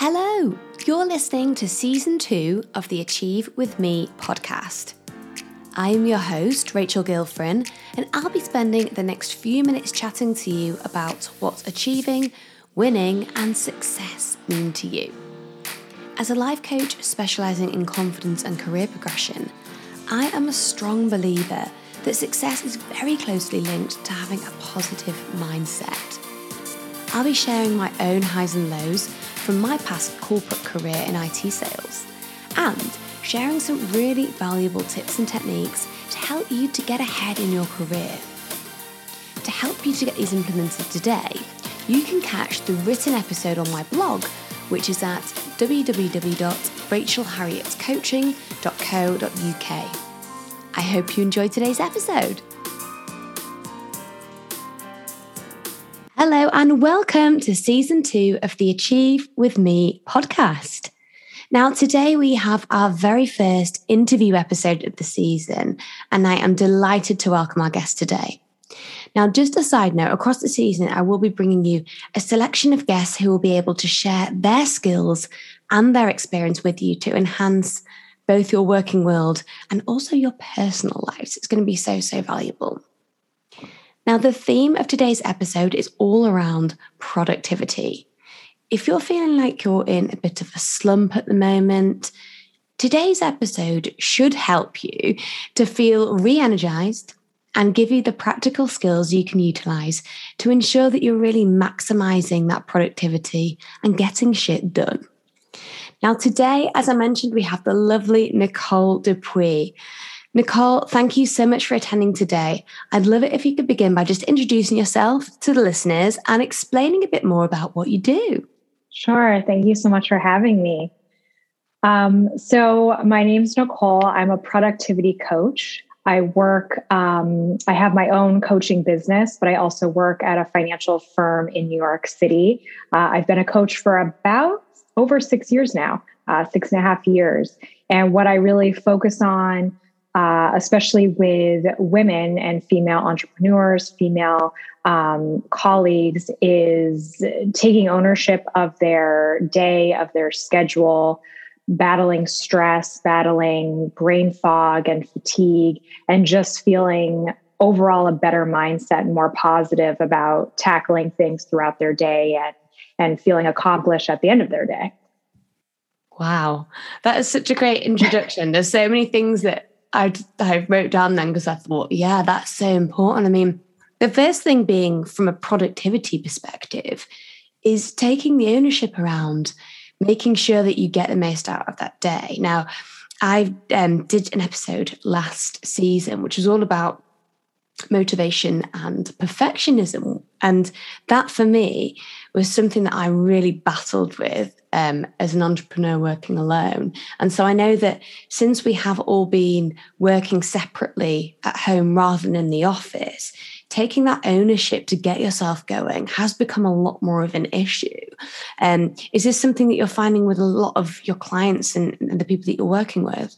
Hello, you're listening to season two of the Achieve With Me podcast. I am your host, Rachel Gilfrin, and I'll be spending the next few minutes chatting to you about what achieving, winning, and success mean to you. As a life coach specializing in confidence and career progression, I am a strong believer that success is very closely linked to having a positive mindset. I'll be sharing my own highs and lows from my past corporate career in IT sales and sharing some really valuable tips and techniques to help you to get ahead in your career. To help you to get these implemented today, you can catch the written episode on my blog, which is at www.rachelharrietcoaching.co.uk. I hope you enjoyed today's episode. Hello, and welcome to season two of the Achieve With Me podcast. Now, today we have our very first interview episode of the season, and I am delighted to welcome our guest today. Now, just a side note across the season, I will be bringing you a selection of guests who will be able to share their skills and their experience with you to enhance both your working world and also your personal lives. It's going to be so, so valuable. Now, the theme of today's episode is all around productivity. If you're feeling like you're in a bit of a slump at the moment, today's episode should help you to feel re energized and give you the practical skills you can utilize to ensure that you're really maximizing that productivity and getting shit done. Now, today, as I mentioned, we have the lovely Nicole Dupuis. Nicole, thank you so much for attending today. I'd love it if you could begin by just introducing yourself to the listeners and explaining a bit more about what you do. Sure. Thank you so much for having me. Um, so, my name is Nicole. I'm a productivity coach. I work, um, I have my own coaching business, but I also work at a financial firm in New York City. Uh, I've been a coach for about over six years now, uh, six and a half years. And what I really focus on uh, especially with women and female entrepreneurs, female um, colleagues, is taking ownership of their day, of their schedule, battling stress, battling brain fog and fatigue, and just feeling overall a better mindset and more positive about tackling things throughout their day and, and feeling accomplished at the end of their day. Wow, that is such a great introduction. There's so many things that I I wrote down then because I thought, yeah, that's so important. I mean, the first thing being from a productivity perspective is taking the ownership around making sure that you get the most out of that day. Now, I um, did an episode last season which was all about motivation and perfectionism, and that for me was something that I really battled with um, as an entrepreneur working alone. And so I know that since we have all been working separately at home rather than in the office, taking that ownership to get yourself going has become a lot more of an issue. Um, is this something that you're finding with a lot of your clients and, and the people that you're working with?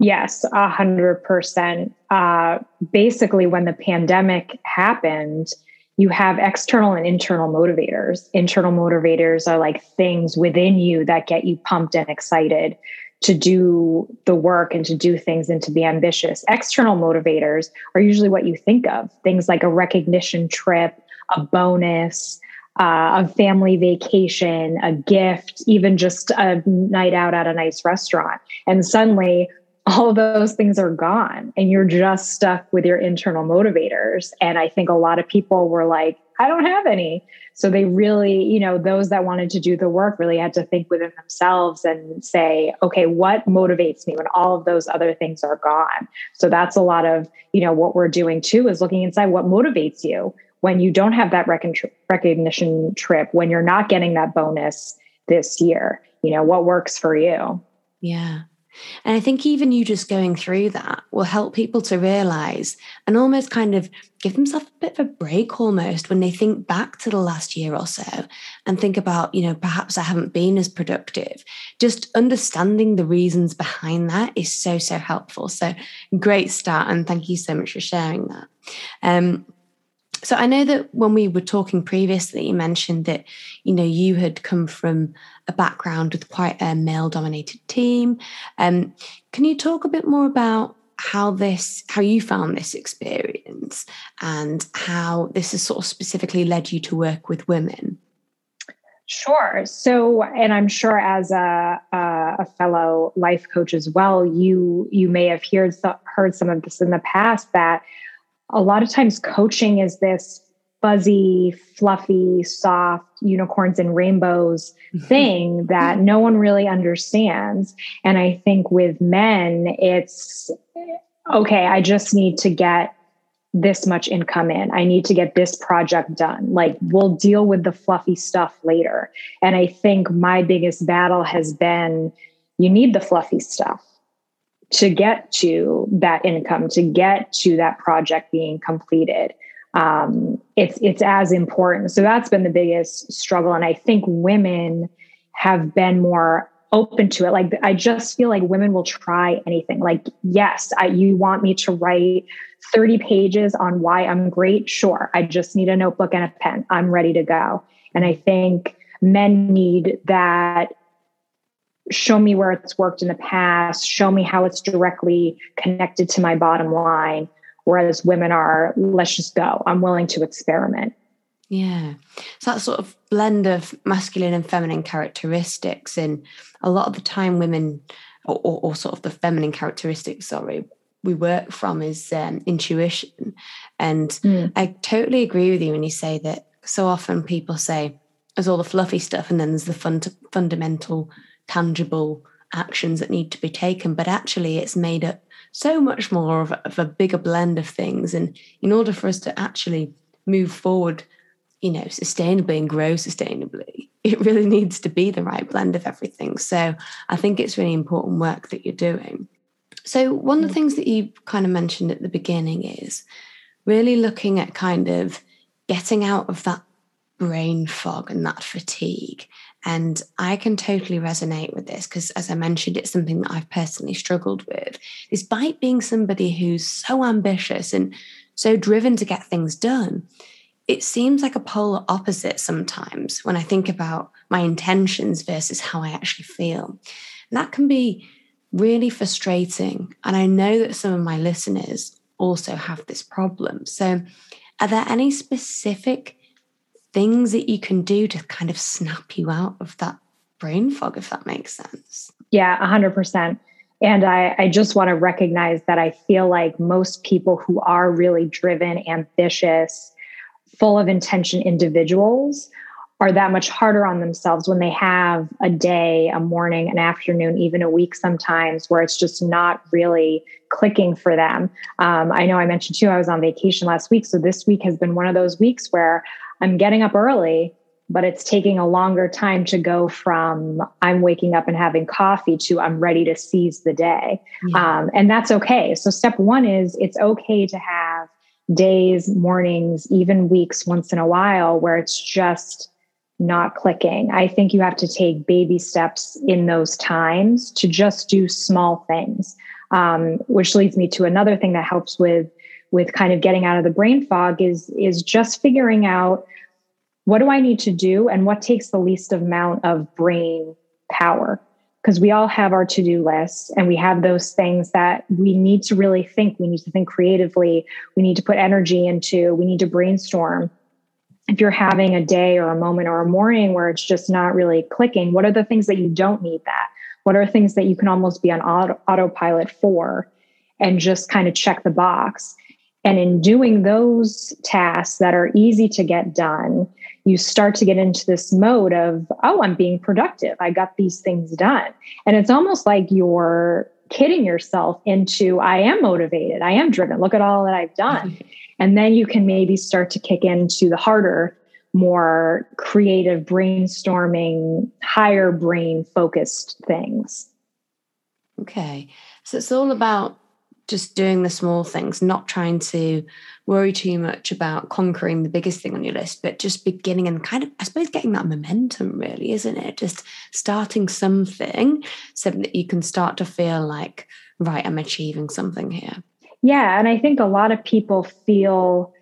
Yes, a hundred percent. Uh, basically, when the pandemic happened, you have external and internal motivators. Internal motivators are like things within you that get you pumped and excited to do the work and to do things and to be ambitious. External motivators are usually what you think of things like a recognition trip, a bonus, uh, a family vacation, a gift, even just a night out at a nice restaurant. And suddenly, all those things are gone and you're just stuck with your internal motivators. And I think a lot of people were like, I don't have any. So they really, you know, those that wanted to do the work really had to think within themselves and say, okay, what motivates me when all of those other things are gone? So that's a lot of, you know, what we're doing too is looking inside what motivates you when you don't have that recognition trip, when you're not getting that bonus this year, you know, what works for you. Yeah. And I think even you just going through that will help people to realize and almost kind of give themselves a bit of a break almost when they think back to the last year or so and think about, you know, perhaps I haven't been as productive. Just understanding the reasons behind that is so, so helpful. So great start. And thank you so much for sharing that. Um, So I know that when we were talking previously, you mentioned that you know you had come from a background with quite a male-dominated team. Um, can you talk a bit more about how this, how you found this experience, and how this has sort of specifically led you to work with women? Sure. So, and I'm sure as a, a fellow life coach as well, you you may have heard heard some of this in the past that a lot of times coaching is this fuzzy, fluffy, soft unicorns and rainbows thing that no one really understands. And I think with men, it's okay, I just need to get this much income in. I need to get this project done. Like, we'll deal with the fluffy stuff later. And I think my biggest battle has been you need the fluffy stuff to get to that income, to get to that project being completed. Um, it's it's as important. So that's been the biggest struggle, and I think women have been more open to it. Like I just feel like women will try anything. Like yes, I, you want me to write thirty pages on why I'm great? Sure, I just need a notebook and a pen. I'm ready to go. And I think men need that show me where it's worked in the past, show me how it's directly connected to my bottom line. Whereas women are, let's just go. I'm willing to experiment. Yeah. So that sort of blend of masculine and feminine characteristics. And a lot of the time, women, or, or, or sort of the feminine characteristics, sorry, we work from is um, intuition. And mm. I totally agree with you when you say that so often people say, there's all the fluffy stuff, and then there's the fun- fundamental tangible actions that need to be taken, but actually it's made up so much more of a, of a bigger blend of things. And in order for us to actually move forward, you know, sustainably and grow sustainably, it really needs to be the right blend of everything. So I think it's really important work that you're doing. So one of the things that you kind of mentioned at the beginning is really looking at kind of getting out of that brain fog and that fatigue and I can totally resonate with this because, as I mentioned, it's something that I've personally struggled with. Despite being somebody who's so ambitious and so driven to get things done, it seems like a polar opposite sometimes when I think about my intentions versus how I actually feel. And that can be really frustrating. And I know that some of my listeners also have this problem. So, are there any specific things that you can do to kind of snap you out of that brain fog, if that makes sense. Yeah, 100%. And I, I just want to recognize that I feel like most people who are really driven, ambitious, full of intention individuals are that much harder on themselves when they have a day, a morning, an afternoon, even a week sometimes where it's just not really clicking for them. Um, I know I mentioned too, I was on vacation last week. So this week has been one of those weeks where I'm getting up early, but it's taking a longer time to go from I'm waking up and having coffee to I'm ready to seize the day. Yeah. Um, and that's okay. So, step one is it's okay to have days, mornings, even weeks once in a while where it's just not clicking. I think you have to take baby steps in those times to just do small things. Um, which leads me to another thing that helps with with kind of getting out of the brain fog is is just figuring out what do I need to do and what takes the least amount of brain power? Because we all have our to do lists and we have those things that we need to really think. We need to think creatively. We need to put energy into. We need to brainstorm. If you're having a day or a moment or a morning where it's just not really clicking, what are the things that you don't need that? What are things that you can almost be on auto, autopilot for and just kind of check the box? And in doing those tasks that are easy to get done, you start to get into this mode of, oh, I'm being productive. I got these things done. And it's almost like you're kidding yourself into, I am motivated. I am driven. Look at all that I've done. And then you can maybe start to kick into the harder, more creative brainstorming, higher brain focused things. Okay. So it's all about just doing the small things, not trying to worry too much about conquering the biggest thing on your list, but just beginning and kind of, I suppose, getting that momentum, really, isn't it? Just starting something so that you can start to feel like, right, I'm achieving something here. Yeah. And I think a lot of people feel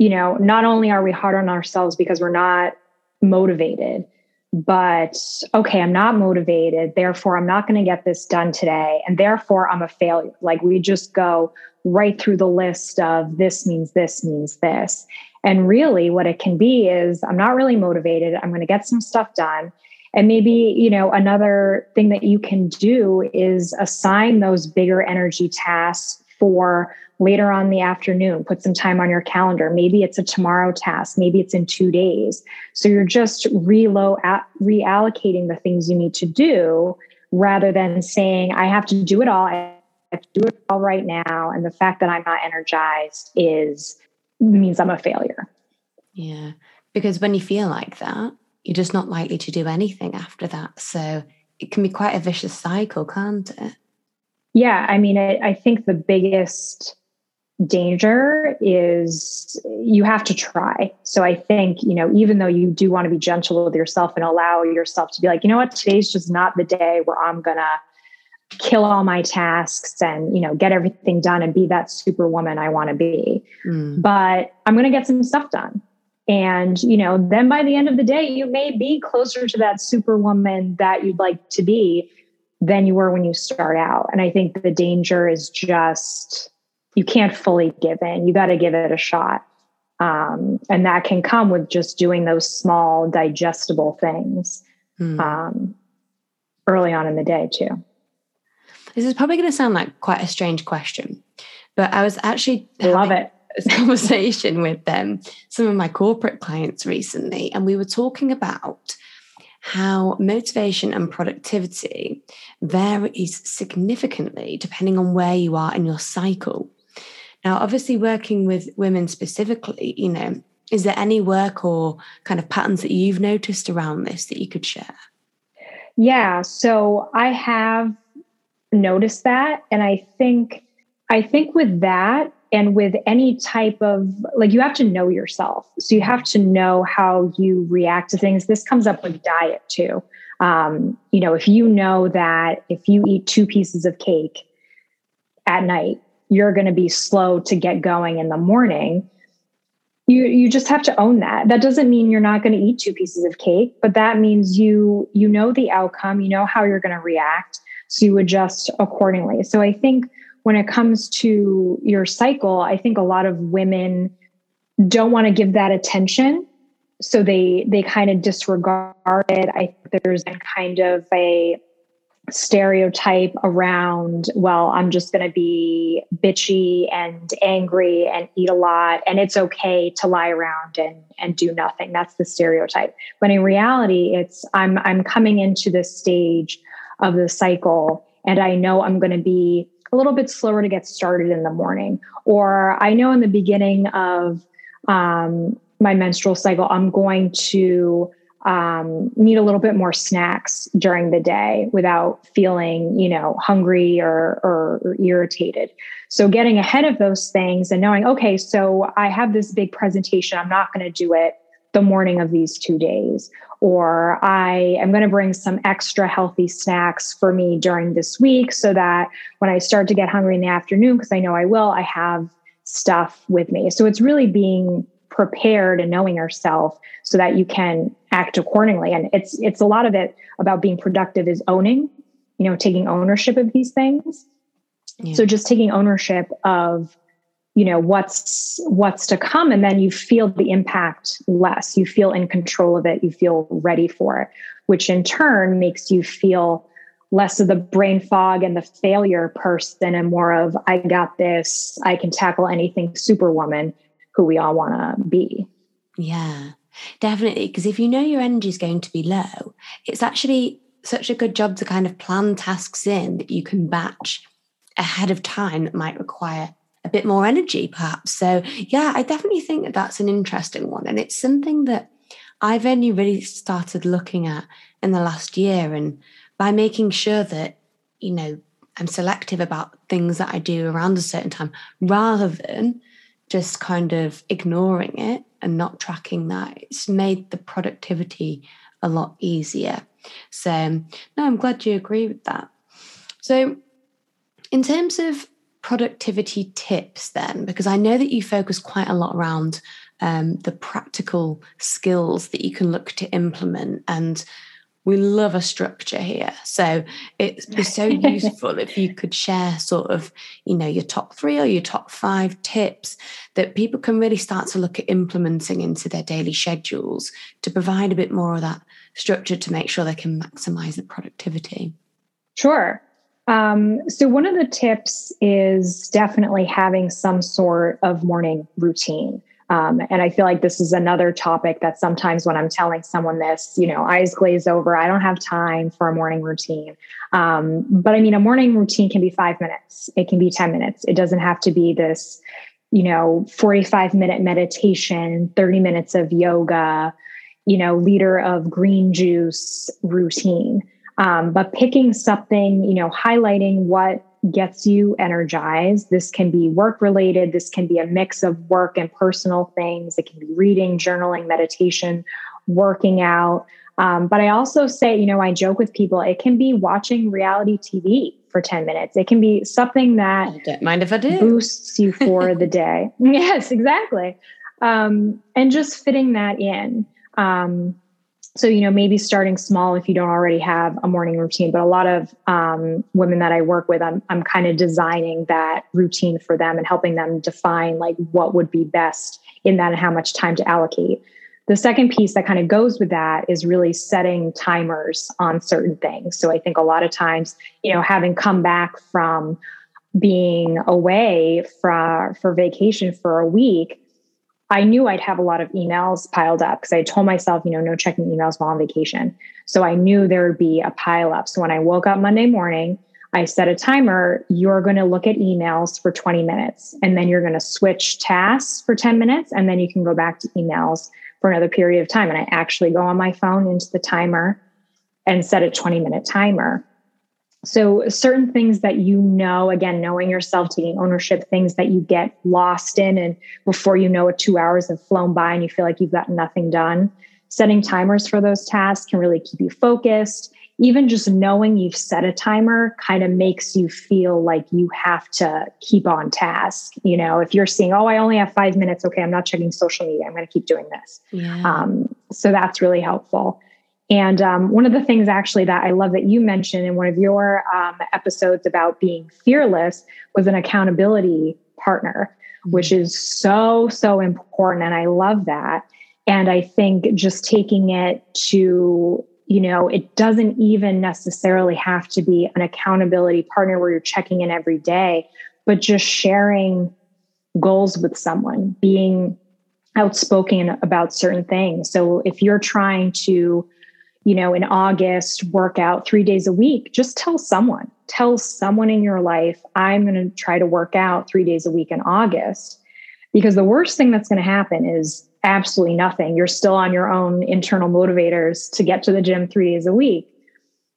you know, not only are we hard on ourselves because we're not motivated, but okay, I'm not motivated. Therefore, I'm not going to get this done today. And therefore, I'm a failure. Like we just go right through the list of this means this means this. And really, what it can be is I'm not really motivated. I'm going to get some stuff done. And maybe, you know, another thing that you can do is assign those bigger energy tasks for later on the afternoon. Put some time on your calendar. Maybe it's a tomorrow task. Maybe it's in two days. So you're just reload, reallocating the things you need to do rather than saying, I have to do it all. I have to do it all right now. And the fact that I'm not energized is means I'm a failure. Yeah. Because when you feel like that, you're just not likely to do anything after that. So it can be quite a vicious cycle, can't it? Yeah. I mean, it, I think the biggest danger is you have to try. So I think, you know, even though you do want to be gentle with yourself and allow yourself to be like, you know what, today's just not the day where I'm going to kill all my tasks and, you know, get everything done and be that superwoman I want to be. Mm. But I'm going to get some stuff done. And, you know, then by the end of the day, you may be closer to that superwoman that you'd like to be than you were when you start out. And I think the danger is just you can't fully give in. You got to give it a shot. Um, and that can come with just doing those small, digestible things mm. um, early on in the day, too. This is probably going to sound like quite a strange question, but I was actually love it. A conversation with them, some of my corporate clients recently, and we were talking about how motivation and productivity varies significantly depending on where you are in your cycle. Now, obviously, working with women specifically, you know, is there any work or kind of patterns that you've noticed around this that you could share? Yeah, so I have noticed that, and I think I think with that and with any type of like you have to know yourself, so you have to know how you react to things. This comes up with diet too. Um, you know, if you know that if you eat two pieces of cake at night, you're going to be slow to get going in the morning you you just have to own that that doesn't mean you're not going to eat two pieces of cake but that means you you know the outcome you know how you're going to react so you adjust accordingly so i think when it comes to your cycle i think a lot of women don't want to give that attention so they they kind of disregard it i think there's kind of a stereotype around, well, I'm just going to be bitchy and angry and eat a lot, and it's okay to lie around and and do nothing. That's the stereotype. But in reality, it's I'm I'm coming into this stage of the cycle, and I know I'm going to be a little bit slower to get started in the morning, or I know in the beginning of um, my menstrual cycle, I'm going to um, need a little bit more snacks during the day without feeling, you know, hungry or, or, or, irritated. So getting ahead of those things and knowing, okay, so I have this big presentation. I'm not going to do it the morning of these two days. Or I am going to bring some extra healthy snacks for me during this week so that when I start to get hungry in the afternoon, because I know I will, I have stuff with me. So it's really being prepared and knowing yourself so that you can act accordingly and it's it's a lot of it about being productive is owning you know taking ownership of these things yeah. so just taking ownership of you know what's what's to come and then you feel the impact less you feel in control of it you feel ready for it which in turn makes you feel less of the brain fog and the failure person and more of i got this i can tackle anything superwoman who we all want to be. Yeah, definitely. Because if you know your energy is going to be low, it's actually such a good job to kind of plan tasks in that you can batch ahead of time that might require a bit more energy, perhaps. So, yeah, I definitely think that that's an interesting one. And it's something that I've only really started looking at in the last year. And by making sure that, you know, I'm selective about things that I do around a certain time rather than just kind of ignoring it and not tracking that, it's made the productivity a lot easier. So, no, I'm glad you agree with that. So, in terms of productivity tips, then, because I know that you focus quite a lot around um, the practical skills that you can look to implement and we love a structure here. So it's be so useful if you could share sort of, you know, your top three or your top five tips that people can really start to look at implementing into their daily schedules to provide a bit more of that structure to make sure they can maximize the productivity. Sure. Um, so one of the tips is definitely having some sort of morning routine. Um, and I feel like this is another topic that sometimes when I'm telling someone this, you know, eyes glaze over. I don't have time for a morning routine. Um, but I mean, a morning routine can be five minutes, it can be 10 minutes. It doesn't have to be this, you know, 45 minute meditation, 30 minutes of yoga, you know, liter of green juice routine. Um, but picking something, you know, highlighting what gets you energized. This can be work related, this can be a mix of work and personal things. It can be reading, journaling, meditation, working out. Um, but I also say, you know, I joke with people, it can be watching reality TV for 10 minutes. It can be something that mind if I do. boosts you for the day. Yes, exactly. Um, and just fitting that in. Um, so you know maybe starting small if you don't already have a morning routine but a lot of um, women that i work with i'm, I'm kind of designing that routine for them and helping them define like what would be best in that and how much time to allocate. The second piece that kind of goes with that is really setting timers on certain things. So i think a lot of times you know having come back from being away for for vacation for a week I knew I'd have a lot of emails piled up because I told myself, you know, no checking emails while on vacation. So I knew there would be a pile up. So when I woke up Monday morning, I set a timer. You're going to look at emails for 20 minutes and then you're going to switch tasks for 10 minutes and then you can go back to emails for another period of time. And I actually go on my phone into the timer and set a 20 minute timer. So, certain things that you know, again, knowing yourself, taking ownership, things that you get lost in, and before you know it, two hours have flown by and you feel like you've got nothing done. Setting timers for those tasks can really keep you focused. Even just knowing you've set a timer kind of makes you feel like you have to keep on task. You know, if you're seeing, oh, I only have five minutes, okay, I'm not checking social media, I'm going to keep doing this. Yeah. Um, so, that's really helpful. And um, one of the things actually that I love that you mentioned in one of your um, episodes about being fearless was an accountability partner, mm-hmm. which is so, so important. And I love that. And I think just taking it to, you know, it doesn't even necessarily have to be an accountability partner where you're checking in every day, but just sharing goals with someone, being outspoken about certain things. So if you're trying to, you know, in August, work out three days a week, just tell someone, tell someone in your life, I'm going to try to work out three days a week in August. Because the worst thing that's going to happen is absolutely nothing. You're still on your own internal motivators to get to the gym three days a week.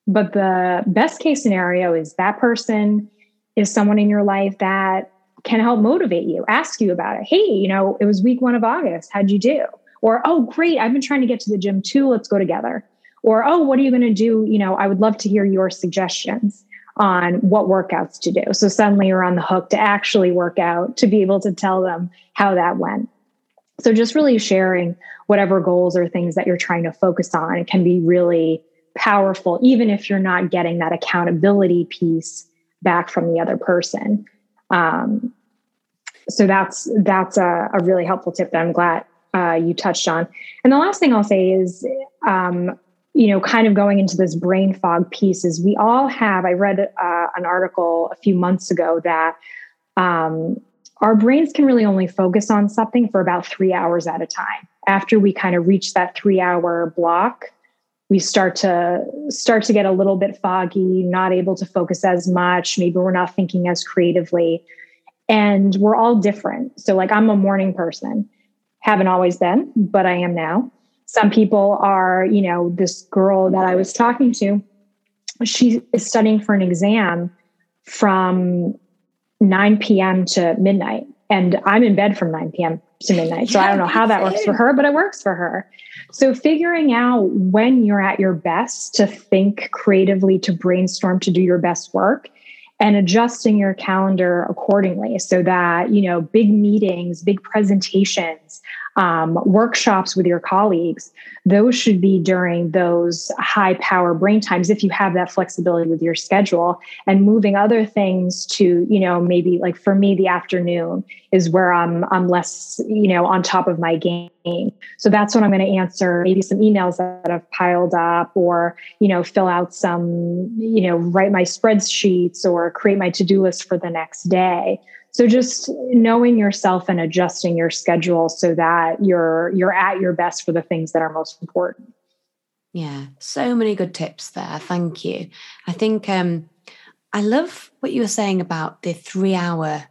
But the best case scenario is that person is someone in your life that can help motivate you, ask you about it. Hey, you know, it was week one of August. How'd you do? Or, oh, great, I've been trying to get to the gym too. Let's go together or oh what are you going to do? You know i would love to hear your suggestions on what workouts to do. So suddenly you're on the hook to actually work out to be able to tell them how that went. So just really sharing whatever goals or things that you're trying to focus on it can be really powerful even if you're not getting that accountability piece back from the other person. Um, so that's that's a, a, really helpful tip that i'm glad uh, you touched on. And the last thing i'll say is um, you know, kind of going into this brain fog piece is we all have. I read uh, an article a few months ago that um, our brains can really only focus on something for about three hours at a time. After we kind of reach that three hour block, we start to start to get a little bit foggy, not able to focus as much. Maybe we're not thinking as creatively, and we're all different. So, like, I'm a morning person, haven't always been, but I am now some people are, you know, this girl that I was talking to, she is studying for an exam from 9 p.m. to midnight. And I'm in bed from 9 p.m. to midnight. So yeah, I don't know how that works for her, but it works for her. So figuring out when you're at your best to think creatively, to brainstorm, to do your best work and adjusting your calendar accordingly so that, you know, big meetings, big presentations, um, workshops with your colleagues, those should be during those high power brain times if you have that flexibility with your schedule and moving other things to, you know, maybe like for me, the afternoon is where I'm I'm less, you know, on top of my game. So that's when I'm going to answer maybe some emails that have piled up or, you know, fill out some, you know, write my spreadsheets or create my to-do list for the next day. So just knowing yourself and adjusting your schedule so that you're you're at your best for the things that are most important. Yeah, so many good tips there. Thank you. I think um I love what you were saying about the 3 hour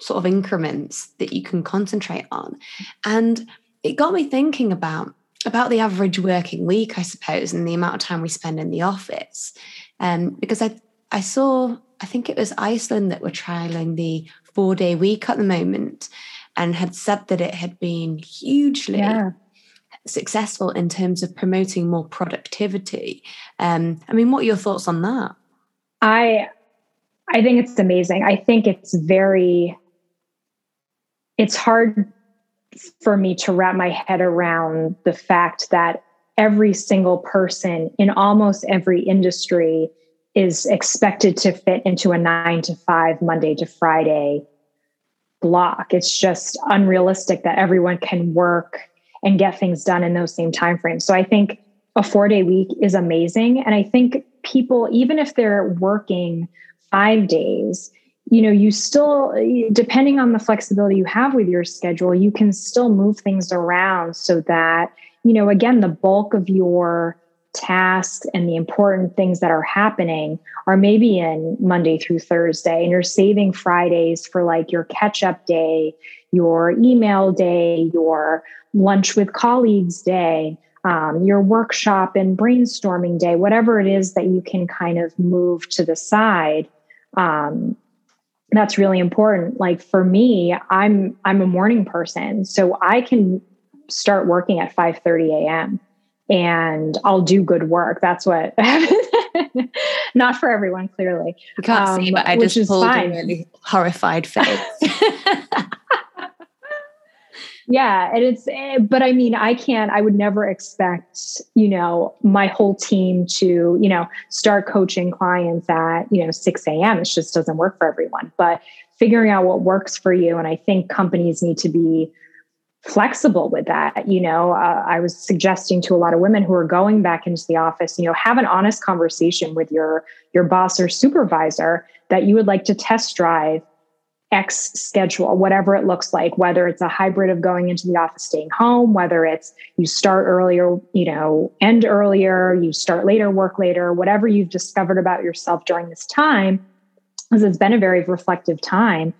sort of increments that you can concentrate on. And it got me thinking about about the average working week, I suppose, and the amount of time we spend in the office. Um, because I I saw, I think it was Iceland that were trialing the four day week at the moment and had said that it had been hugely yeah. successful in terms of promoting more productivity. Um, I mean, what are your thoughts on that? I I think it's amazing. I think it's very it's hard for me to wrap my head around the fact that every single person in almost every industry is expected to fit into a nine to five, Monday to Friday block. It's just unrealistic that everyone can work and get things done in those same timeframes. So I think a four day week is amazing. And I think people, even if they're working five days, you know, you still, depending on the flexibility you have with your schedule, you can still move things around so that, you know, again, the bulk of your tasks and the important things that are happening are maybe in Monday through Thursday, and you're saving Fridays for like your catch up day, your email day, your lunch with colleagues day, um, your workshop and brainstorming day, whatever it is that you can kind of move to the side. Um, that's really important. Like for me, I'm I'm a morning person, so I can start working at 5 30 a.m and I'll do good work. That's what. Not for everyone, clearly. You can't um, see, but I just pulled fine. a really horrified face. yeah, and it's. Eh, but I mean, I can't. I would never expect you know my whole team to you know start coaching clients at you know six a.m. It just doesn't work for everyone. But figuring out what works for you, and I think companies need to be flexible with that. You know uh, i was suggesting to a lot of women who are going back into the office you know have an honest conversation with your your boss or supervisor that you would like to test drive x schedule whatever it looks like whether it's a hybrid of going into the office staying home whether it's you start earlier you know end earlier you start later work later whatever you've discovered about yourself during this time because it's been a very reflective time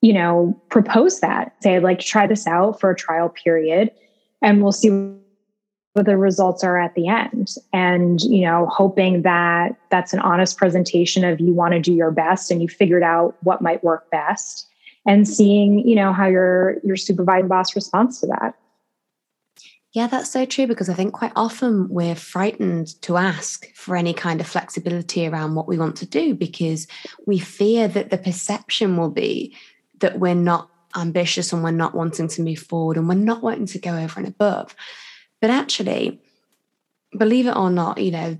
you know, propose that. Say, I'd like to try this out for a trial period and we'll see what the results are at the end. And, you know, hoping that that's an honest presentation of you want to do your best and you figured out what might work best and seeing, you know, how your your supervising boss responds to that. Yeah, that's so true because I think quite often we're frightened to ask for any kind of flexibility around what we want to do because we fear that the perception will be that we're not ambitious and we're not wanting to move forward and we're not wanting to go over and above. But actually, believe it or not, you know,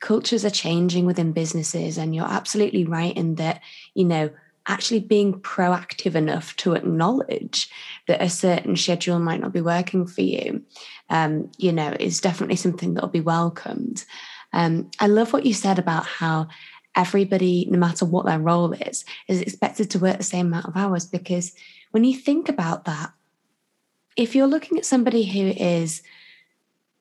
cultures are changing within businesses. And you're absolutely right in that, you know, actually being proactive enough to acknowledge that a certain schedule might not be working for you, um, you know, is definitely something that'll be welcomed. Um, I love what you said about how everybody, no matter what their role is, is expected to work the same amount of hours. Because when you think about that, if you're looking at somebody who is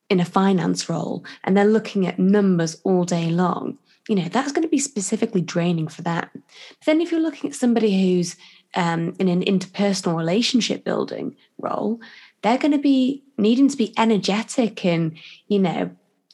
in a finance role and they're looking at numbers all day long, you know, that's going to be specifically draining for them. But then if you're looking at somebody who's um, in an interpersonal relationship building role, they're going to be needing to be energetic and, you know,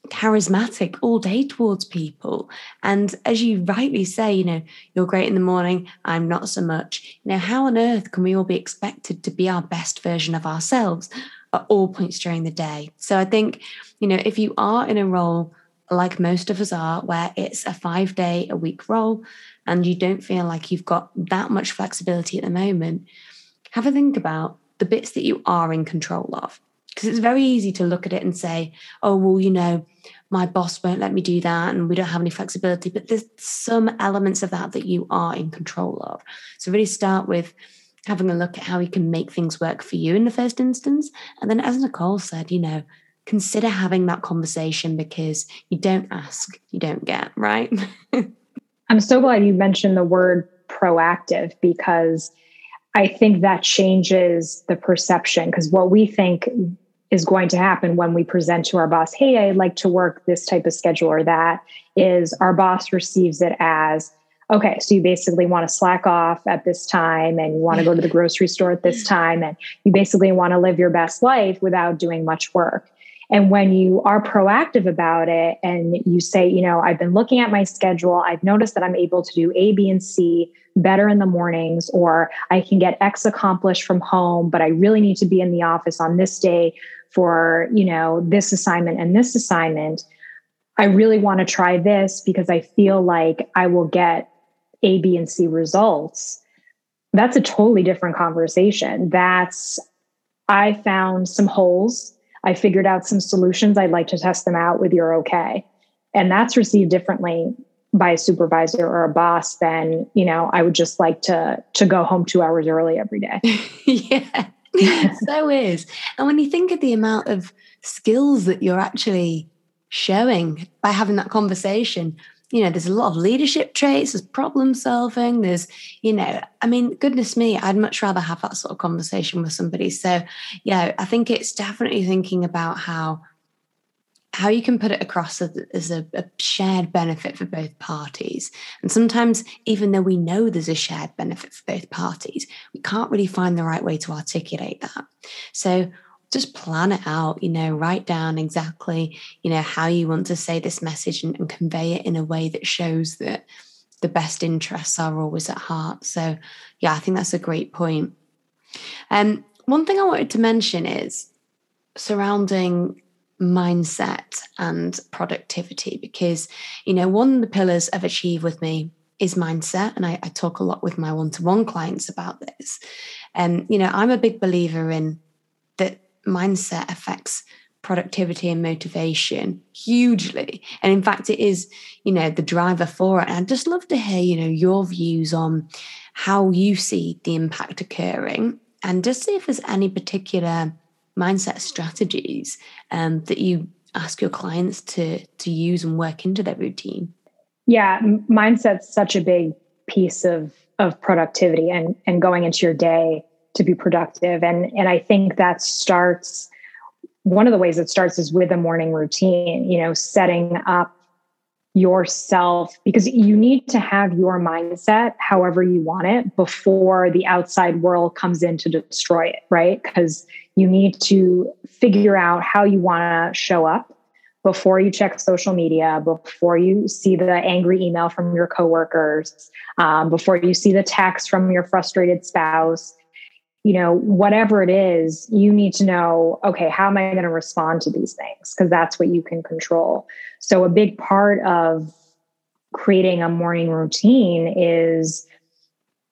charismatic all day towards people. And as you rightly say, you know, you're great in the morning, I'm not so much. You know, how on earth can we all be expected to be our best version of ourselves at all points during the day? So I think, you know, if you are in a role like most of us are, where it's a five day a week role and you don't feel like you've got that much flexibility at the moment, have a think about the bits that you are in control of. Because it's very easy to look at it and say, oh, well, you know, my boss won't let me do that and we don't have any flexibility. But there's some elements of that that you are in control of. So really start with having a look at how you can make things work for you in the first instance. And then, as Nicole said, you know, consider having that conversation because you don't ask, you don't get, right? I'm so glad you mentioned the word proactive because I think that changes the perception. Because what we think is going to happen when we present to our boss, hey, I'd like to work this type of schedule or that, is our boss receives it as, okay, so you basically want to slack off at this time and you want to go to the grocery store at this time and you basically want to live your best life without doing much work. And when you are proactive about it and you say, you know, I've been looking at my schedule, I've noticed that I'm able to do A, B, and C better in the mornings, or I can get X accomplished from home, but I really need to be in the office on this day for, you know, this assignment and this assignment. I really want to try this because I feel like I will get A, B, and C results. That's a totally different conversation. That's, I found some holes. I figured out some solutions. I'd like to test them out with your okay. And that's received differently by a supervisor or a boss than, you know, I would just like to to go home 2 hours early every day. yeah. so is. And when you think of the amount of skills that you're actually showing by having that conversation, you know, there's a lot of leadership traits, there's problem solving, there's, you know, I mean, goodness me, I'd much rather have that sort of conversation with somebody. So, yeah, I think it's definitely thinking about how how you can put it across as, a, a, shared benefit for both parties. And sometimes, even though we know there's a shared benefit for both parties, we can't really find the right way to articulate that. So just plan it out, you know, write down exactly, you know, how you want to say this message and, and convey it in a way that shows that the best interests are always at heart. So, yeah, I think that's a great point. Um, one thing I wanted to mention is surrounding mindset and productivity because you know one of the pillars of achieve with me is mindset and I, I talk a lot with my one-to-one clients about this and you know i'm a big believer in that mindset affects productivity and motivation hugely. And in fact it is you know the driver for it. And i'd just love to hear you know your views on how you see the impact occurring and just see if there's any particular mindset strategies um, that you ask your clients to to use and work into their routine. Yeah mindset's such a big piece of of productivity and and going into your day to be productive. And and i think that starts one of the ways it starts is with a morning routine you know setting up yourself because you need to have your mindset however you want it before the outside world comes in to destroy it right? Because you need to figure out how you want to show up before you check social media before you see the angry email from your coworkers um, before you see the text from your frustrated spouse you know whatever it is you need to know okay how am i going to respond to these things because that's what you can control so, a big part of creating a morning routine is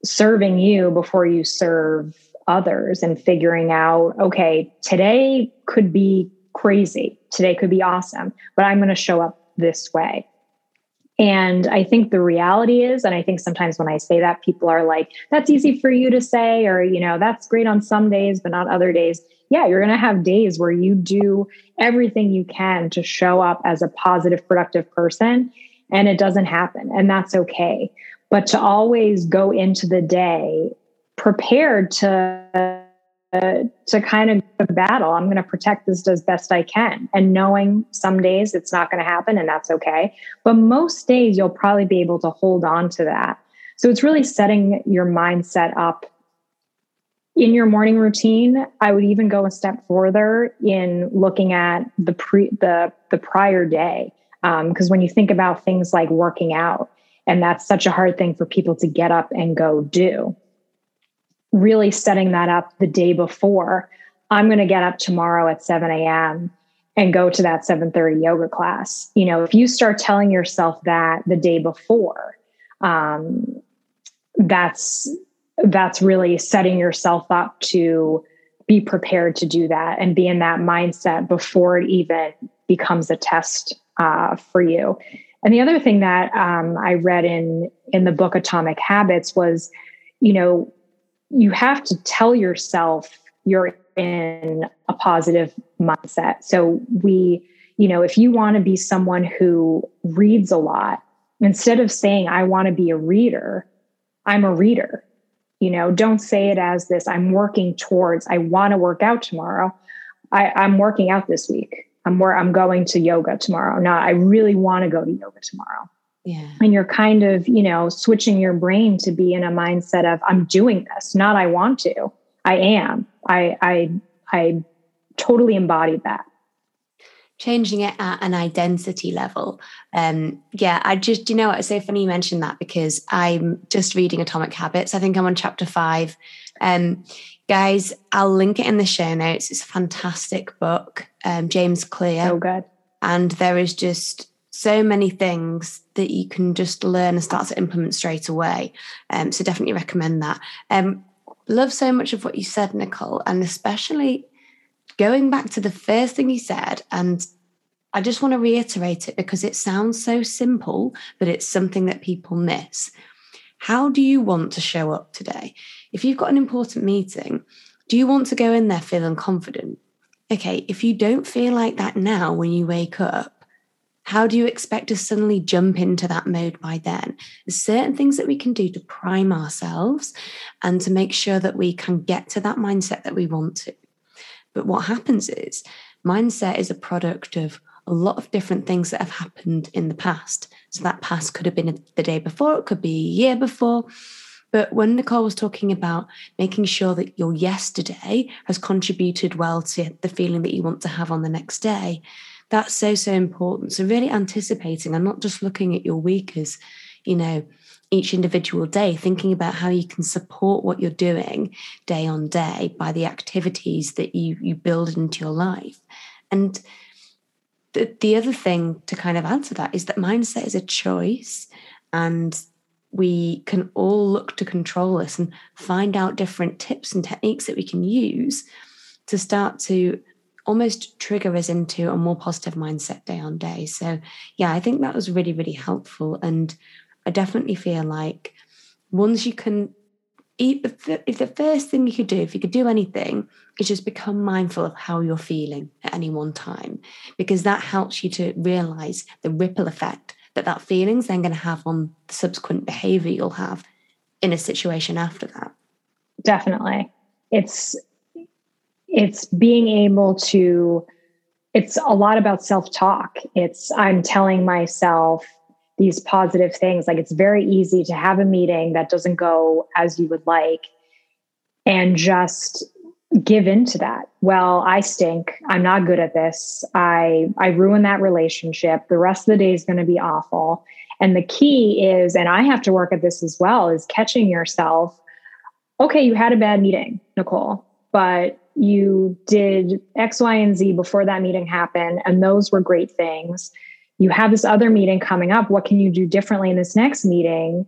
serving you before you serve others and figuring out, okay, today could be crazy. Today could be awesome, but I'm going to show up this way. And I think the reality is, and I think sometimes when I say that, people are like, that's easy for you to say, or, you know, that's great on some days, but not other days yeah, you're going to have days where you do everything you can to show up as a positive, productive person, and it doesn't happen. And that's okay. But to always go into the day prepared to to kind of battle. I'm going to protect this as best I can. And knowing some days it's not going to happen and that's okay. But most days you'll probably be able to hold on to that. So it's really setting your mindset up in your morning routine i would even go a step further in looking at the pre the the prior day because um, when you think about things like working out and that's such a hard thing for people to get up and go do really setting that up the day before i'm going to get up tomorrow at 7 a.m and go to that 7.30 yoga class you know if you start telling yourself that the day before um, that's that's really setting yourself up to be prepared to do that and be in that mindset before it even becomes a test uh, for you. And the other thing that um, I read in in the book Atomic Habits was, you know, you have to tell yourself you're in a positive mindset. So we, you know, if you want to be someone who reads a lot, instead of saying I want to be a reader, I'm a reader. You know don't say it as this i'm working towards i want to work out tomorrow. I, i'm working out this week. I'm where i'm going to yoga tomorrow. Not i really want to go to yoga tomorrow yeah and you're kind of you know switching your brain to be in a mindset of i'm doing this not i want to i am i i i totally embodied that changing it at an identity level. Um, yeah, I just, you know what, it's so funny you mentioned that because I'm just reading Atomic Habits. I think I'm on chapter five. Um, guys, I'll link it in the show notes. It's a fantastic book, um, James Clear. So good. And there is just so many things that you can just learn and start to implement straight away. Um, so definitely recommend that. Um, love so much of what you said, Nicole, and especially going back to the first thing you said, and I just want to reiterate it because it sounds so simple, but it's something that people miss. How do you want to show up today? If you've got an important meeting, do you want to go in there feeling confident? Okay, if you don't feel like that now when you wake up, how do you expect to suddenly jump into that mode by then? There's certain things that we can do to prime ourselves and to make sure that we can get to that mindset that we want to. But what happens is mindset is a product of a lot of different things that have happened in the past. So that past could have been the day before, it could be a year before. But when Nicole was talking about making sure that your yesterday has contributed well to the feeling that you want to have on the next day, that's so, so important. So, really anticipating and not just looking at your week as, you know, each individual day, thinking about how you can support what you're doing day on day by the activities that you you build into your life. And the, the other thing to kind of answer that is that mindset is a choice and we can all look to control this and find out different tips and techniques that we can use to start to almost trigger us into a more positive mindset day on day. So, yeah, I think that was really, really helpful. And I definitely feel like once you can eat, if the first thing you could do, if you could do anything, is just become mindful of how you're feeling at any one time, because that helps you to realize the ripple effect that that feeling's then going to have on the subsequent behavior you'll have in a situation after that. Definitely. It's it's being able to it's a lot about self-talk. It's I'm telling myself these positive things. Like it's very easy to have a meeting that doesn't go as you would like and just give into that. Well, I stink. I'm not good at this. I I ruin that relationship. The rest of the day is going to be awful. And the key is and I have to work at this as well is catching yourself. Okay, you had a bad meeting, Nicole, but you did X, Y, and Z before that meeting happened and those were great things you have this other meeting coming up. What can you do differently in this next meeting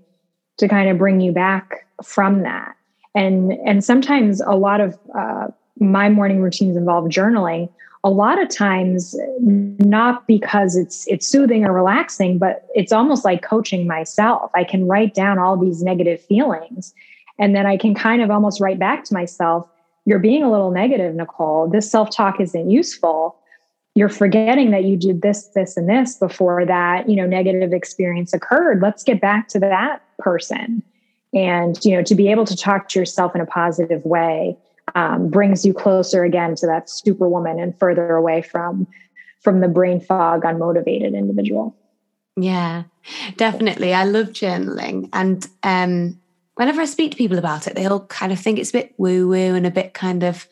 to kind of bring you back from that? And and sometimes a lot of uh, my morning routines involve journaling. A lot of times, not because it's it's soothing or relaxing, but it's almost like coaching myself. I can write down all these negative feelings, and then I can kind of almost write back to myself, "You're being a little negative, Nicole. This self talk isn't useful." you're forgetting that you did this this and this before that you know negative experience occurred. Let's get back to that person. And you know to be able to talk to yourself in a positive way um, brings you closer again to that superwoman and further away from from the brain fog unmotivated individual. Yeah definitely. I love journaling. And um whenever i speak to people about it they all kind of think it's a bit woo woo and a bit kind of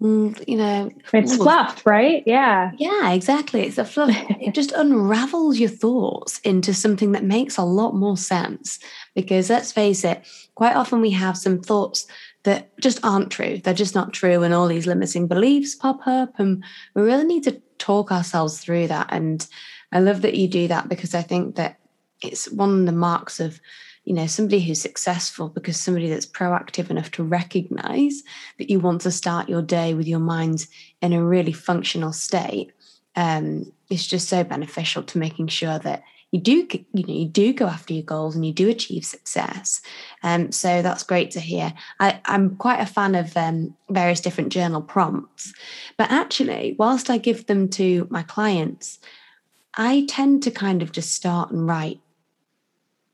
Mm, you know it's ooh. fluff right? Yeah. Yeah exactly. It's a fluff. It just unravels your thoughts into something that makes a lot more sense because let's face it quite often we have some thoughts that just aren't true. They're just not true and all these limiting beliefs pop up and we really need to talk ourselves through that. And i love that you do that because i think that it's one of the marks of you know somebody who's successful because somebody that's proactive enough to recognize that you want to start your day with your mind in a really functional state um, is just so beneficial to making sure that you do you know you do go after your goals and you do achieve success. Um, so that's great to hear. I, am quite a fan of um, various different journal prompts but actually whilst i give them to my clients i tend to kind of just start and write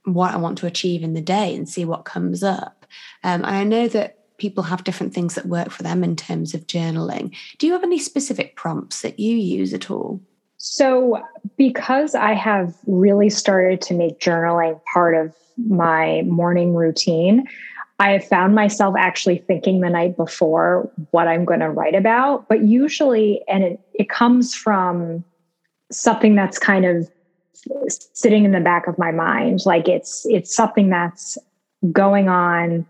what i want to achieve in the day and see what comes up. Um, and i know that people have different things that work for them in terms of journaling. Do you have any specific prompts that you use at all? So, because I have really started to make journaling part of my morning routine, I have found myself actually thinking the night before what I'm going to write about. But usually, and it, it comes from something that's kind of sitting in the back of my mind. Like it's it's something that's going on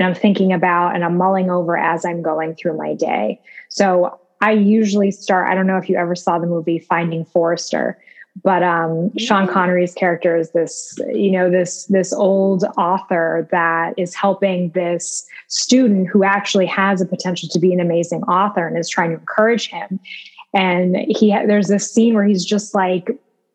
and I'm thinking about and I'm mulling over as I'm going through my day. So I usually start, I don't know if you ever saw the movie Finding Forrester, but um, Sean Connery's character is this, you know, this this old author that is helping this student who actually has a potential to be an amazing author and is trying to encourage him. And he there's this scene where he's just like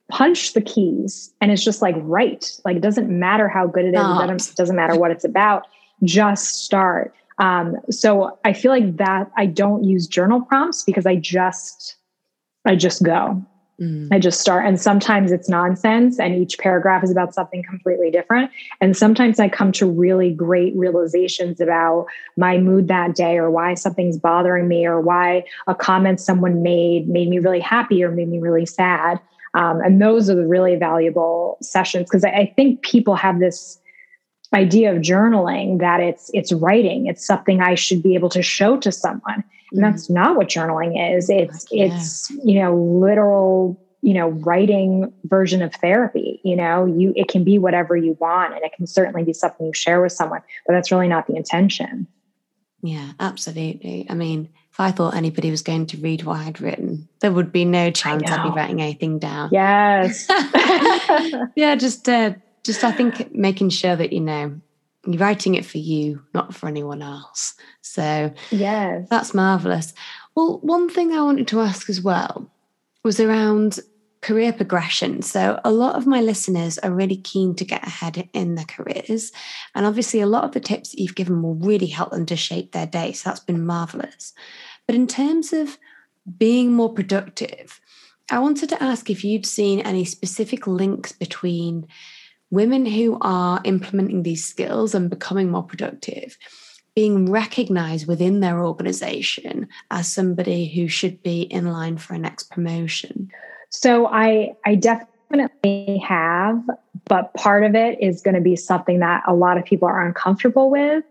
punch the keys and it's just like right like it doesn't matter how good it is it doesn't, doesn't matter what it's about just start um, so I feel like that I don't use journal prompts because I just I just go. Mm. I just start. And sometimes it's nonsense and each paragraph is about something completely different. And sometimes I come to really great realizations about my mood that day or why something's bothering me or why a comment someone made made me really happy or made me really sad. Um, and those are the really valuable sessions because I, I think people have this idea of journaling that it's it's writing. It's something i should be able to show to someone. And that's mm. not what journaling is. It's yeah. it's you know literal you know writing version of therapy. You know you it can be whatever you want and it can certainly be something you share with someone but that's really not the intention yeah absolutely. I mean if i thought anybody was going to read what i'd written there would be no chance i'd be writing anything down. Yes. Yeah just uh, just I think making sure that you know you're writing it for you, not for anyone else. So yes, that's marvelous. Well, one thing I wanted to ask as well was around career progression. So a lot of my listeners are really keen to get ahead in their careers. And obviously a lot of the tips that you've given will really help them to shape their day. So that's been marvelous. But in terms of being more productive, I wanted to ask if you'd seen any specific links between women who are implementing these skills and becoming more productive being recognized within their organization as somebody who should be in line for a next promotion so i i definitely have but part of it is going to be something that a lot of people are uncomfortable with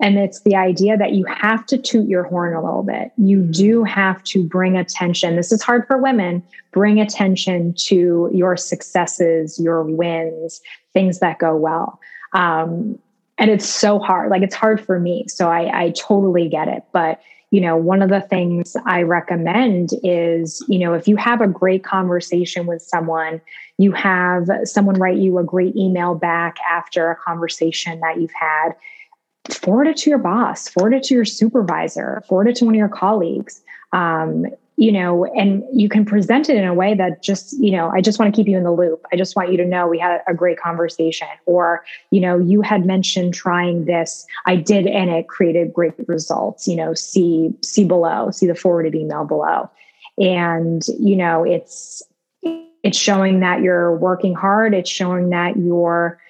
and it's the idea that you have to toot your horn a little bit. You mm-hmm. do have to bring attention. This is hard for women. Bring attention to your successes, your wins, things that go well. Um, and it's so hard. Like it's hard for me. So I, I totally get it. But you know, one of the things I recommend is, you know, if you have a great conversation with someone, you have someone write you a great email back after a conversation that you've had forward it to your boss, forward it to your supervisor, forward it to one of your colleagues. Um, you know, and you can present it in a way that just, you know, I just want to keep you in the loop. I just want you to know we had a great conversation. Or, you know, you had mentioned trying this. I did, and it created great results. You know, see, see below, see the forwarded email below. And, you know, it's it's showing that you're working hard, it's showing that you're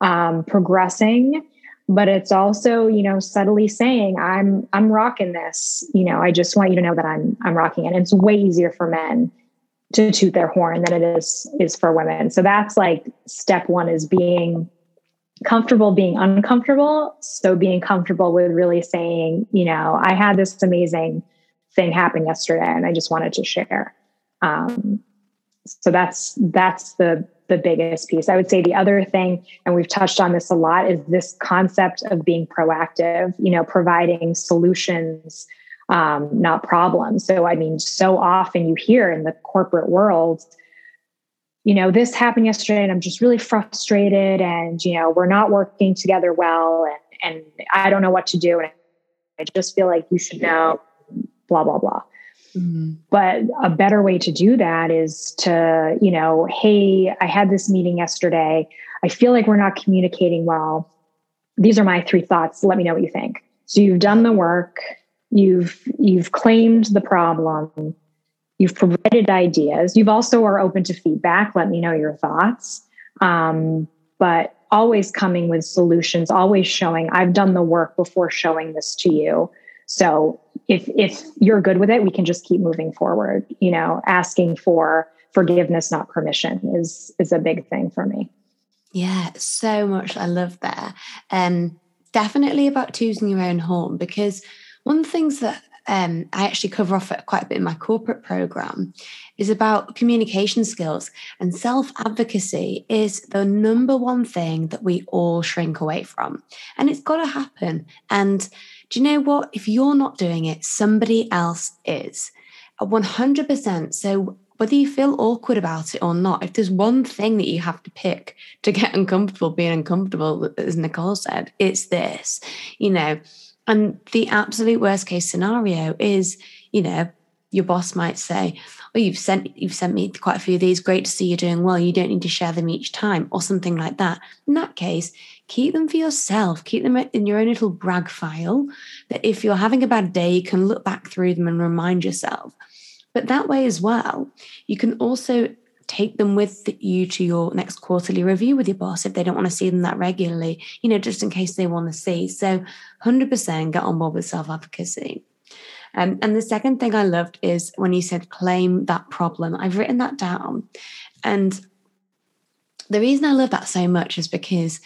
um, progressing but it's also you know subtly saying i'm i'm rocking this. You know i just want you to know that i'm i'm rocking it. And it's way easier for men to toot their horn than it is is for women. So that's like step one is being comfortable being uncomfortable. So being comfortable with really saying you know i had this amazing thing happen yesterday and i just wanted to share. Um, so that's that's the the biggest piece. I would say the other thing, and we've touched on this a lot, is this concept of being proactive, you know, providing solutions, um, not problems. So, I mean, so often you hear in the corporate world, you know, this happened yesterday and I'm just really frustrated and, you know, we're not working together well and, and I don't know what to do. And I just feel like you should know, blah, blah, blah. Mm-hmm. But a better way to do that is to, you know, hey, I had this meeting yesterday. I feel like we're not communicating well. These are my three thoughts. Let me know what you think. So you've done the work, you've you've claimed the problem, You've provided ideas. You've also are open to feedback. Let me know your thoughts. Um, but always coming with solutions, always showing I've done the work before showing this to you. So if if you're good with it, we can just keep moving forward. You know, asking for forgiveness, not permission, is is a big thing for me. Yeah, so much. I love that. Um, definitely about choosing your own home because one of the things that um, I actually cover off it quite a bit in my corporate program, is about communication skills. And self advocacy is the number one thing that we all shrink away from. And it's got to happen. And do you know what? If you're not doing it, somebody else is. 100%. So whether you feel awkward about it or not, if there's one thing that you have to pick to get uncomfortable being uncomfortable, as Nicole said, it's this. You know, and the absolute worst case scenario is, you know, your boss might say, "Oh, you've sent you've sent me quite a few of these. Great to see you're doing well. You don't need to share them each time, or something like that." In that case, keep them for yourself. Keep them in your own little brag file. That if you're having a bad day, you can look back through them and remind yourself. But that way as well, you can also take them with you to your next quarterly review with your boss if they don't want to see them that regularly, you know, just in case they want to see. So 100% get on board with self advocacy. Um, and the second thing I loved is when you said claim that problem. I've written that down. And the reason I love that so much is because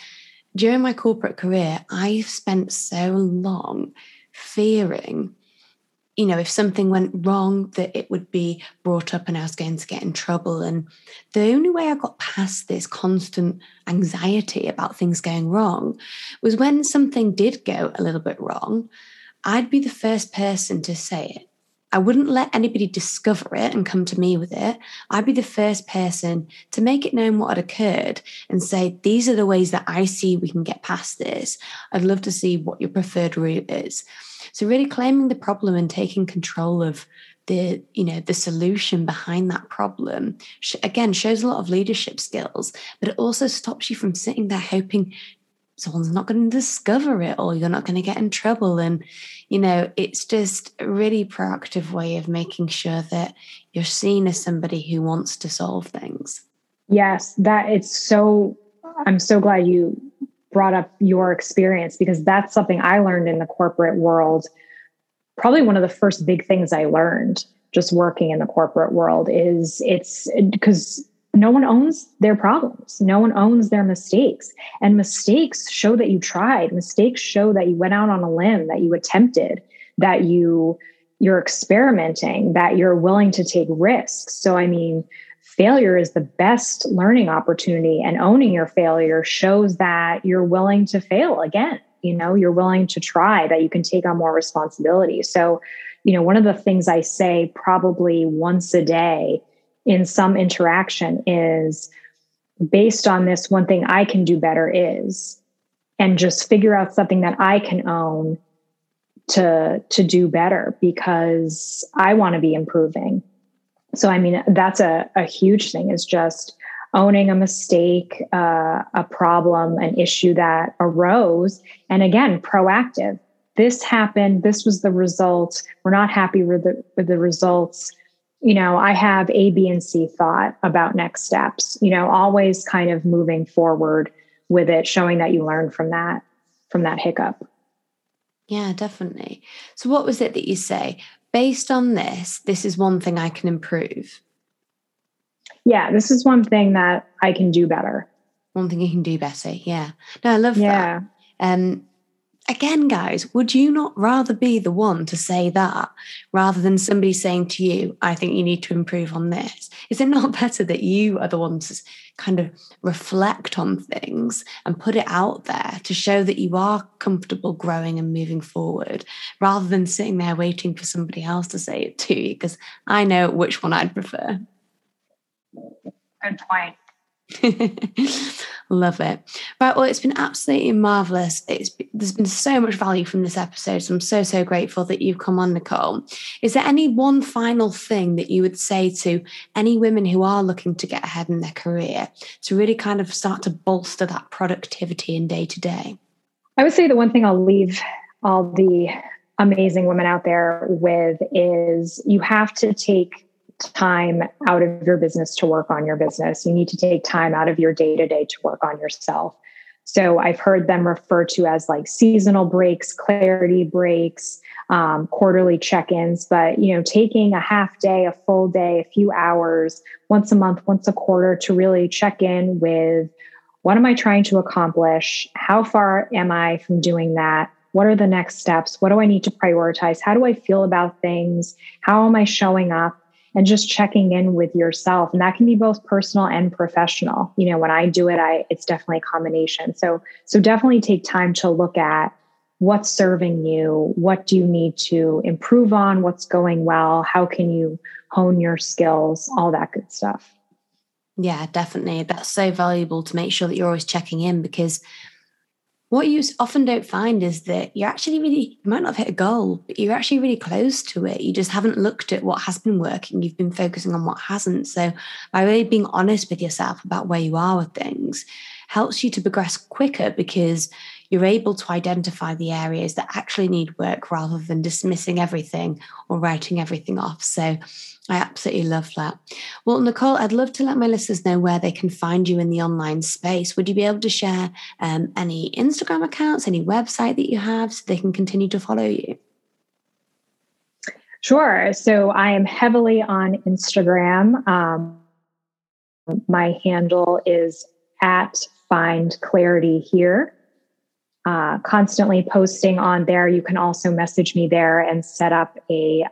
during my corporate career, I've spent so long fearing you know, if something went wrong, that it would be brought up and I was going to get in trouble. And the only way I got past this constant anxiety about things going wrong was when something did go a little bit wrong, I'd be the first person to say it. I wouldn't let anybody discover it and come to me with it. I'd be the first person to make it known what had occurred and say, these are the ways that I see we can get past this. I'd love to see what your preferred route is. So really claiming the problem and taking control of the you know the solution behind that problem again shows a lot of leadership skills but it also stops you from sitting there hoping someone's not going to discover it or you're not going to get in trouble and you know it's just a really proactive way of making sure that you're seen as somebody who wants to solve things yes that it's so i'm so glad you brought up your experience because that's something I learned in the corporate world. Probably one of the first big things I learned just working in the corporate world is it's because no one owns their problems. No one owns their mistakes. And mistakes show that you tried. Mistakes show that you went out on a limb, that you attempted, that you you're experimenting, that you're willing to take risks. So I mean, failure is the best learning opportunity and owning your failure shows that you're willing to fail again you know you're willing to try that you can take on more responsibility so you know one of the things i say probably once a day in some interaction is based on this one thing i can do better is and just figure out something that i can own to to do better because i want to be improving. So i mean that's a, a huge thing is just owning a mistake uh, a problem an issue that arose. And again proactive. This happened this was the result. We're not happy with the with the results you know i have a b and c thought about next steps you know always kind of moving forward with it showing that you learned from that from that hiccup yeah definitely so what was it that you say based on this, this is one thing I can improve. Yeah, this is one thing that I can do better. One thing you can do better. Yeah. No, I love yeah. that. Um, again, guys, would you not rather be the one to say that rather than somebody saying to you, I think you need to improve on this? Is it not better that you are the ones to kind of reflect on things and put it out there to show that you are comfortable growing and moving forward rather than sitting there waiting for somebody else to say it to you? Because I know which one I'd prefer. Good point. Love it. Right. Well, it's been absolutely marvelous. It's there's been so much value from this episode. So I'm so so grateful that you've come on, Nicole. Is there any one final thing that you would say to any women who are looking to get ahead in their career to really kind of start to bolster that productivity in day to day? I would say the one thing I'll leave all the amazing women out there with is you have to take time out of your business to work on your business. You need to take time out of your day to day to work on yourself. So I've heard them referred to as like seasonal breaks, clarity breaks, um, quarterly check-ins. But you know, taking a half day, a full day, a few hours, once a month, once a quarter, to really check in with what am I trying to accomplish? How far am I from doing that? What are the next steps? What do I need to prioritize? How do I feel about things? How am I showing up? And just checking in with yourself. And that can be both personal and professional. You know when i do it i it's definitely a combination. So so definitely take time to look at what's serving you. What do you need to improve on? What's going well? How can you hone your skills? All that good stuff. Yeah definitely. That's so valuable to make sure that you're always checking in because what you often don't find is that you're actually really, you might not have hit a goal, but you're actually really close to it. You just haven't looked at what has been working. You've been focusing on what hasn't. So, by really being honest with yourself about where you are with things helps you to progress quicker because you're able to identify the areas that actually need work rather than dismissing everything or writing everything off. So, I absolutely love that. Well, Nicole, I'd love to let my listeners know where they can find you in the online space. Would you be able to share um, any Instagram accounts, any website that you have so they can continue to follow you? Sure. So I am heavily on Instagram. Um, my handle is at find clarity here uh, constantly posting on there. You can also message me there and set up a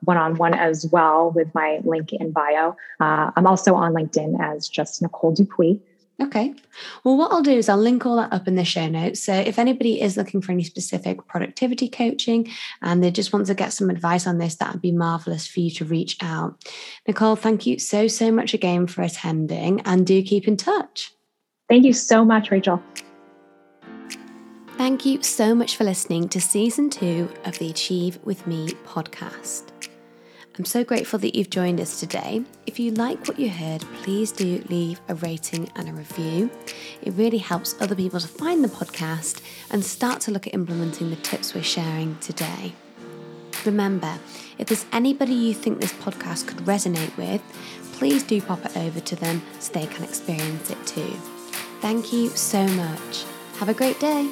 one on one as well with my link in bio. Uh, I'm also on LinkedIn as just Nicole Dupuis. Okay. Well, what I'll do is I'll link all that up in the show notes. So if anybody is looking for any specific productivity coaching and they just want to get some advice on this, that would be marvelous for you to reach out. Nicole, thank you so, so much again for attending and do keep in touch. Thank you so much, Rachel. Thank you so much for listening to season two of the Achieve With Me podcast. I'm so grateful that you've joined us today. If you like what you heard, please do leave a rating and a review. It really helps other people to find the podcast and start to look at implementing the tips we're sharing today. Remember, if there's anybody you think this podcast could resonate with, please do pop it over to them so they can experience it too. Thank you so much. Have a great day.